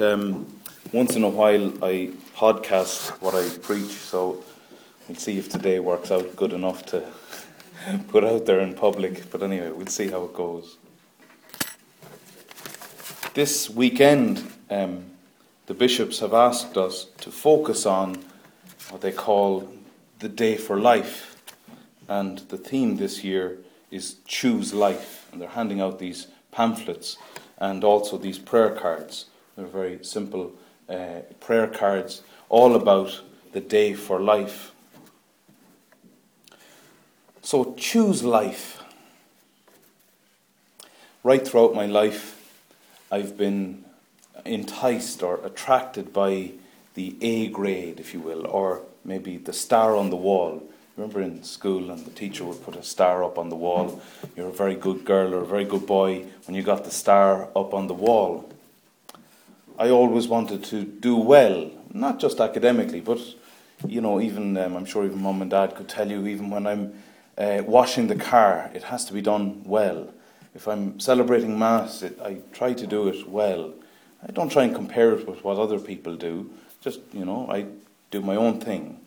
Um, once in a while, I podcast what I preach, so we'll see if today works out good enough to put out there in public. But anyway, we'll see how it goes. This weekend, um, the bishops have asked us to focus on what they call the Day for Life. And the theme this year is Choose Life. And they're handing out these pamphlets and also these prayer cards. They're very simple uh, prayer cards, all about the day for life. So choose life. Right throughout my life, I've been enticed or attracted by the A grade, if you will, or maybe the star on the wall. Remember in school, and the teacher would put a star up on the wall. You're a very good girl or a very good boy when you got the star up on the wall. I always wanted to do well, not just academically, but you know, even um, I'm sure even mum and dad could tell you, even when I'm uh, washing the car, it has to be done well. If I'm celebrating mass, it, I try to do it well. I don't try and compare it with what other people do. Just you know, I do my own thing.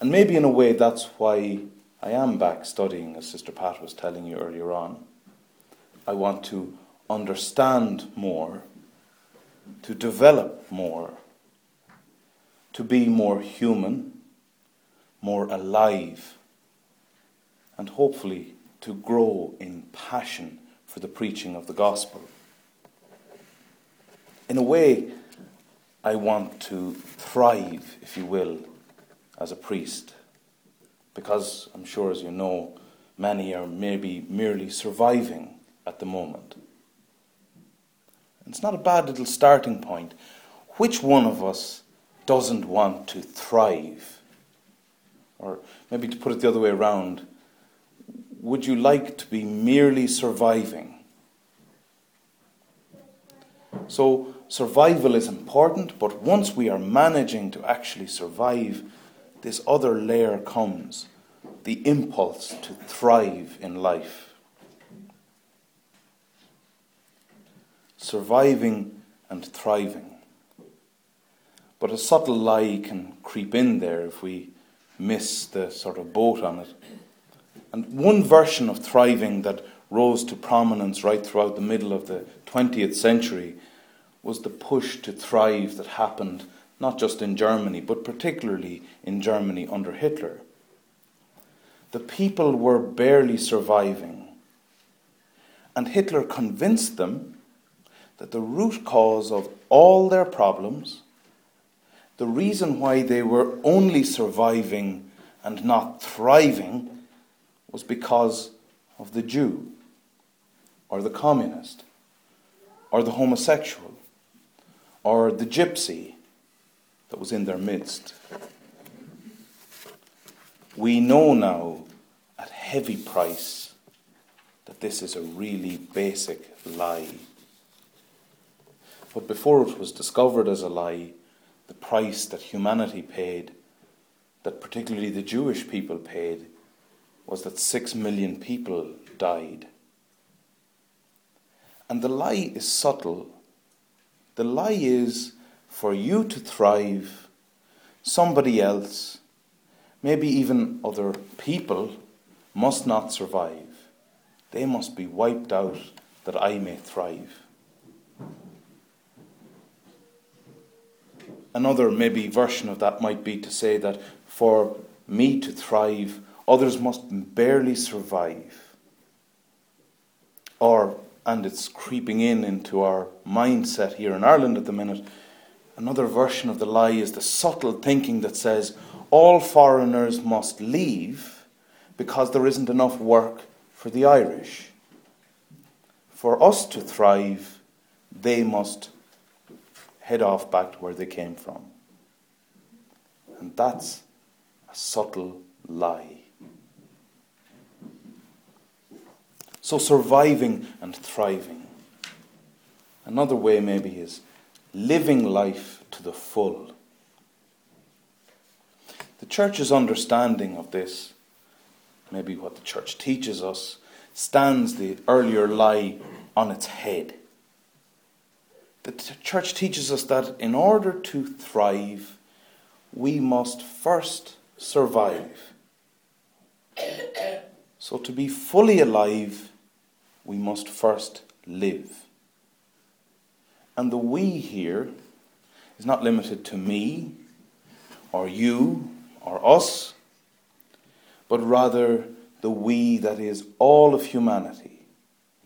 And maybe in a way that's why I am back studying, as Sister Pat was telling you earlier on. I want to understand more to develop more, to be more human, more alive, and hopefully to grow in passion for the preaching of the gospel. In a way, I want to thrive, if you will, as a priest, because I'm sure, as you know, many are maybe merely surviving at the moment. It's not a bad little starting point. Which one of us doesn't want to thrive? Or maybe to put it the other way around, would you like to be merely surviving? So, survival is important, but once we are managing to actually survive, this other layer comes the impulse to thrive in life. Surviving and thriving. But a subtle lie can creep in there if we miss the sort of boat on it. And one version of thriving that rose to prominence right throughout the middle of the 20th century was the push to thrive that happened not just in Germany, but particularly in Germany under Hitler. The people were barely surviving, and Hitler convinced them that the root cause of all their problems, the reason why they were only surviving and not thriving, was because of the Jew, or the communist, or the homosexual, or the gypsy that was in their midst. We know now at heavy price that this is a really basic lie. But before it was discovered as a lie, the price that humanity paid, that particularly the Jewish people paid, was that six million people died. And the lie is subtle. The lie is for you to thrive, somebody else, maybe even other people, must not survive. They must be wiped out that I may thrive. Another maybe version of that might be to say that for me to thrive, others must barely survive. Or, and it's creeping in into our mindset here in Ireland at the minute, another version of the lie is the subtle thinking that says all foreigners must leave because there isn't enough work for the Irish. For us to thrive, they must head off back to where they came from. And that's a subtle lie. So, surviving and thriving. Another way, maybe, is living life to the full. The church's understanding of this, maybe what the church teaches us, stands the earlier lie on its head. The t- church teaches us that in order to thrive, we must first survive. So, to be fully alive, we must first live. And the we here is not limited to me, or you, or us, but rather the we that is all of humanity,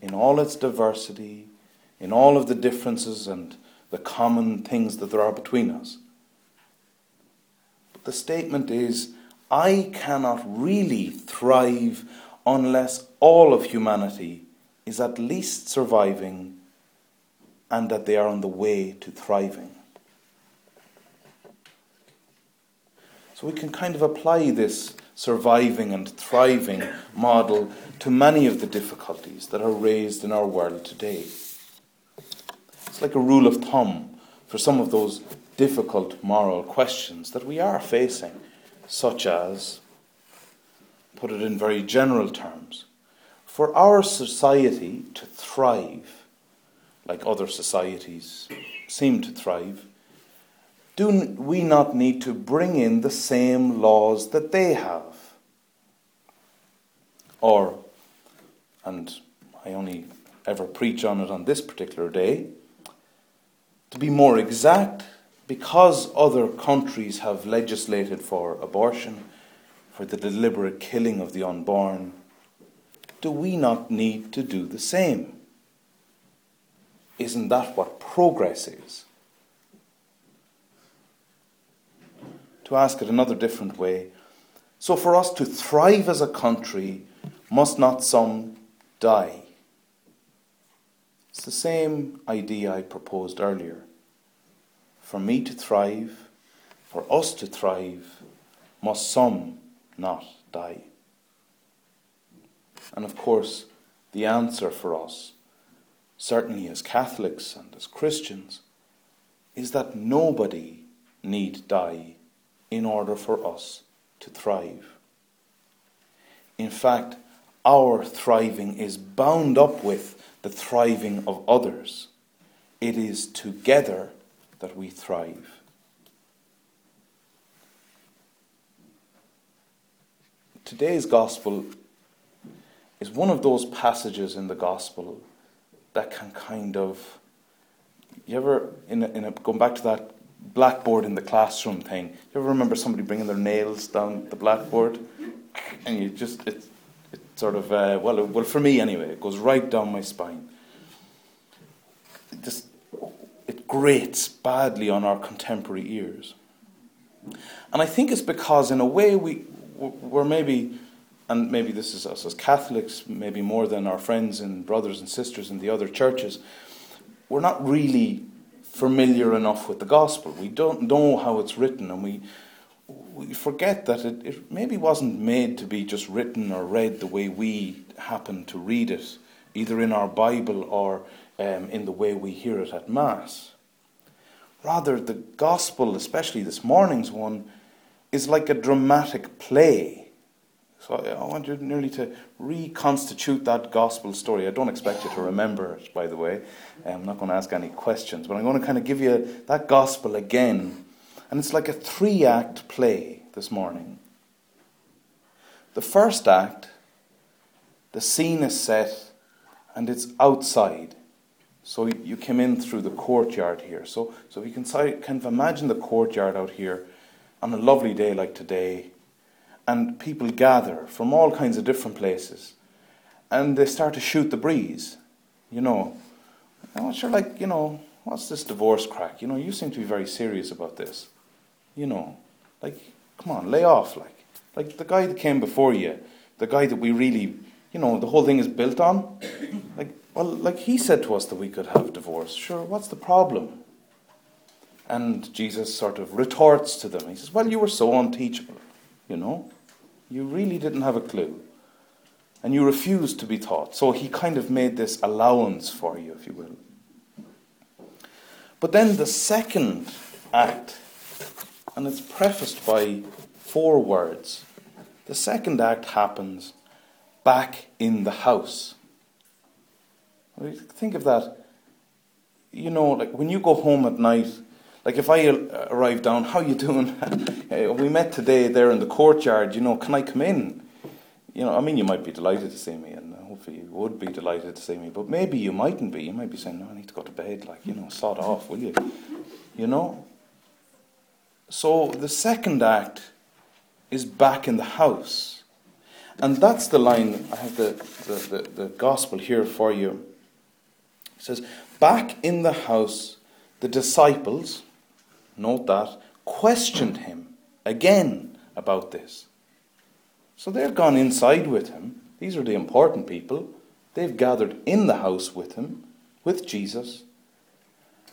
in all its diversity, in all of the differences and the common things that there are between us. But the statement is I cannot really thrive unless all of humanity is at least surviving and that they are on the way to thriving. So we can kind of apply this surviving and thriving model to many of the difficulties that are raised in our world today. It's like a rule of thumb for some of those difficult moral questions that we are facing, such as, put it in very general terms, for our society to thrive, like other societies seem to thrive, do we not need to bring in the same laws that they have? Or, and I only ever preach on it on this particular day, to be more exact, because other countries have legislated for abortion, for the deliberate killing of the unborn, do we not need to do the same? Isn't that what progress is? To ask it another different way, so for us to thrive as a country, must not some die? It's the same idea I proposed earlier. For me to thrive, for us to thrive, must some not die? And of course, the answer for us, certainly as Catholics and as Christians, is that nobody need die in order for us to thrive. In fact, our thriving is bound up with the thriving of others. It is together that we thrive. Today's gospel is one of those passages in the gospel that can kind of. You ever, in a, in a, going back to that blackboard in the classroom thing, you ever remember somebody bringing their nails down the blackboard? And you just, it, it sort of, uh, well, well, for me anyway, it goes right down my spine. It just, it grates badly on our contemporary ears. And I think it's because, in a way, we, we're maybe, and maybe this is us as Catholics, maybe more than our friends and brothers and sisters in the other churches, we're not really familiar enough with the gospel. We don't know how it's written, and we we forget that it, it maybe wasn't made to be just written or read the way we happen to read it, either in our Bible or um, in the way we hear it at Mass. Rather, the gospel, especially this morning's one, is like a dramatic play. So I want you nearly to reconstitute that gospel story. I don't expect you to remember it, by the way. I'm not going to ask any questions, but I'm going to kind of give you that gospel again. And it's like a three act play this morning. The first act, the scene is set and it's outside. So you came in through the courtyard here. So, so if you can kind of imagine the courtyard out here on a lovely day like today, and people gather from all kinds of different places, and they start to shoot the breeze, you know. Not sure, like, you know, what's this divorce crack? You know, you seem to be very serious about this. You know, like, come on, lay off, like. Like the guy that came before you, the guy that we really, you know, the whole thing is built on. Like, well, like he said to us that we could have divorce. Sure, what's the problem? And Jesus sort of retorts to them. He says, Well, you were so unteachable, you know. You really didn't have a clue. And you refused to be taught. So he kind of made this allowance for you, if you will. But then the second act, and it's prefaced by four words. The second act happens back in the house. Think of that. you know, like when you go home at night, like if I uh, arrive down, how you doing? Eh, we met today there in the courtyard. You know, can I come in? You know, I mean, you might be delighted to see me, and hopefully you would be delighted to see me. But maybe you mightn't be. You might be saying, "No, I need to go to bed." Like, you know, sod off, will you? You know. So the second act is back in the house, and that's the line. I have the the, the, the gospel here for you. It says, "Back in the house, the disciples." note that, questioned him again about this. So they've gone inside with him. These are the important people. They've gathered in the house with him, with Jesus.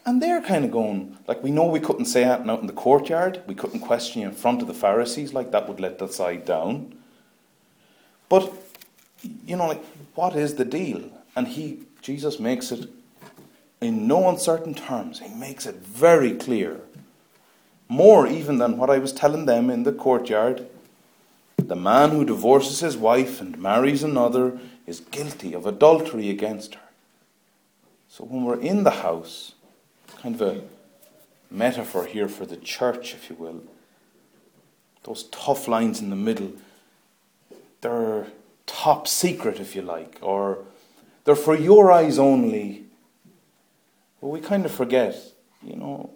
And they're kind of going, like, we know we couldn't say that out in the courtyard. We couldn't question you in front of the Pharisees, like, that would let the side down. But, you know, like, what is the deal? And he, Jesus makes it in no uncertain terms. He makes it very clear more even than what I was telling them in the courtyard. The man who divorces his wife and marries another is guilty of adultery against her. So when we're in the house, kind of a metaphor here for the church, if you will, those tough lines in the middle, they're top secret, if you like, or they're for your eyes only. But we kind of forget, you know,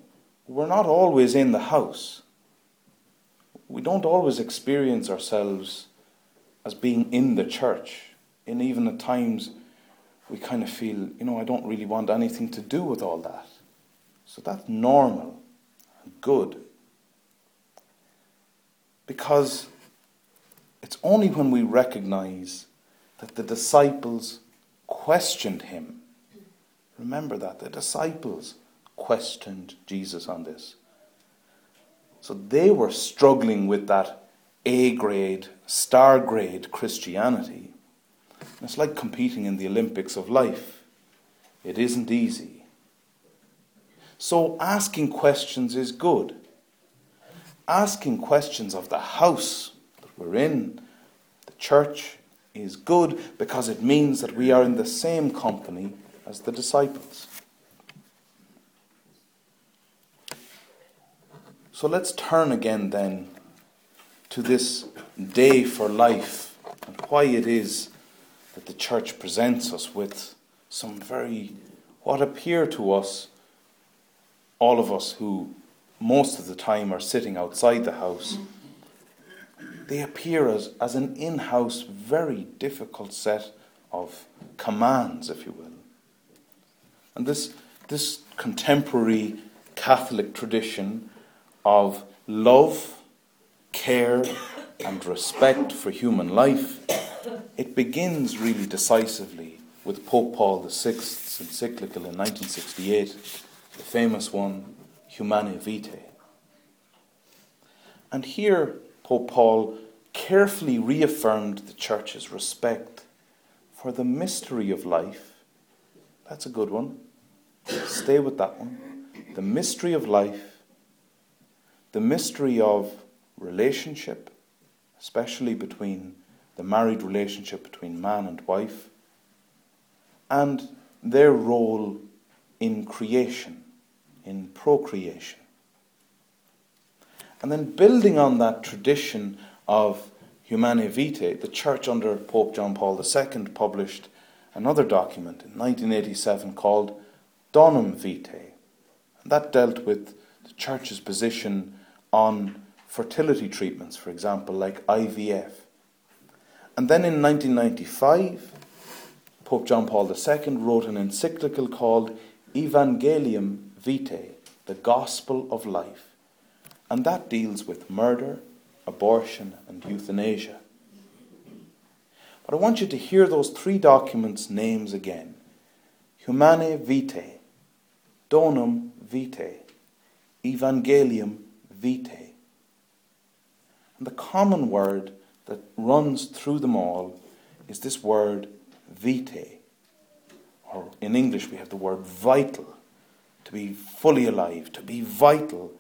we're not always in the house. We don't always experience ourselves as being in the church. And even at times, we kind of feel, you know, I don't really want anything to do with all that. So that's normal good. Because it's only when we recognize that the disciples questioned him. Remember that, the disciples questioned Jesus on this. So they were struggling with that A grade, star grade Christianity. It's like competing in the Olympics of life. It isn't easy. So asking questions is good. Asking questions of the house that we're in, the church, is good because it means that we are in the same company as the disciples. So let's turn again then to this day for life and why it is that the church presents us with some very, what appear to us, all of us who most of the time are sitting outside the house, they appear as, as an in house, very difficult set of commands, if you will. And this, this contemporary Catholic tradition of love, care, and respect for human life, it begins really decisively with Pope Paul VI's encyclical in 1968, the famous one, Humanae Vitae. And here, Pope Paul carefully reaffirmed the Church's respect for the mystery of life. That's a good one. Stay with that one. The mystery of life the mystery of relationship, especially between the married relationship between man and wife, and their role in creation, in procreation. And then building on that tradition of Humanae Vitae, the Church under Pope John Paul II published another document in 1987 called Donum Vitae. And that dealt with the Church's position on fertility treatments, for example, like IVF. And then in 1995, Pope John Paul II wrote an encyclical called Evangelium Vitae, the Gospel of Life. And that deals with murder, abortion, and euthanasia. But I want you to hear those three documents' names again Humanae Vitae, Donum Vitae, Evangelium vitae. And the common word that runs through them all is this word vitae. Or in English, we have the word vital, to be fully alive, to be vital.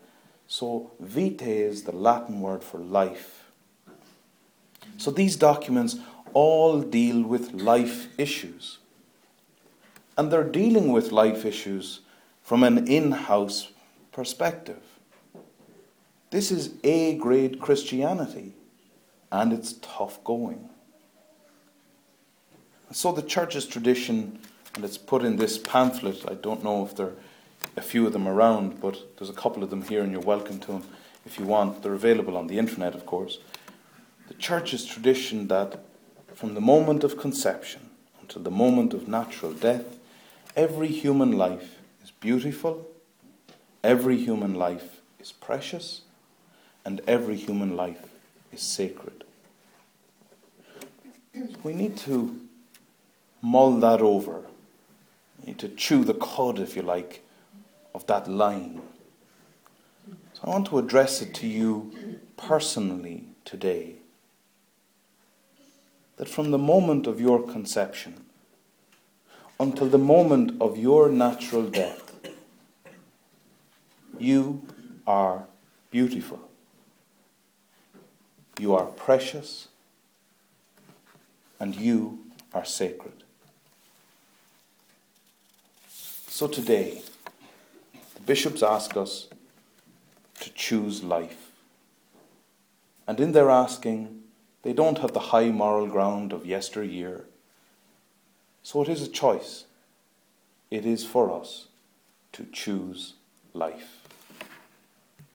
So, vitae is the Latin word for life. So, these documents all deal with life issues. And they're dealing with life issues from an in house perspective. This is A grade Christianity, and it's tough going. So the church's tradition, and it's put in this pamphlet, I don't know if there are a few of them around, but there's a couple of them here, and you're welcome to them if you want. They're available on the internet, of course. The church's tradition that from the moment of conception until the moment of natural death, every human life is beautiful, every human life is precious, and every human life is sacred. We need to mull that over. You need to chew the cud, if you like, of that line. So I want to address it to you personally today. That from the moment of your conception until the moment of your natural death, you are beautiful. You are precious. And you are sacred. So today, bishops ask us to choose life. And in their asking, they don't have the high moral ground of yesteryear. So it is a choice. It is for us to choose life.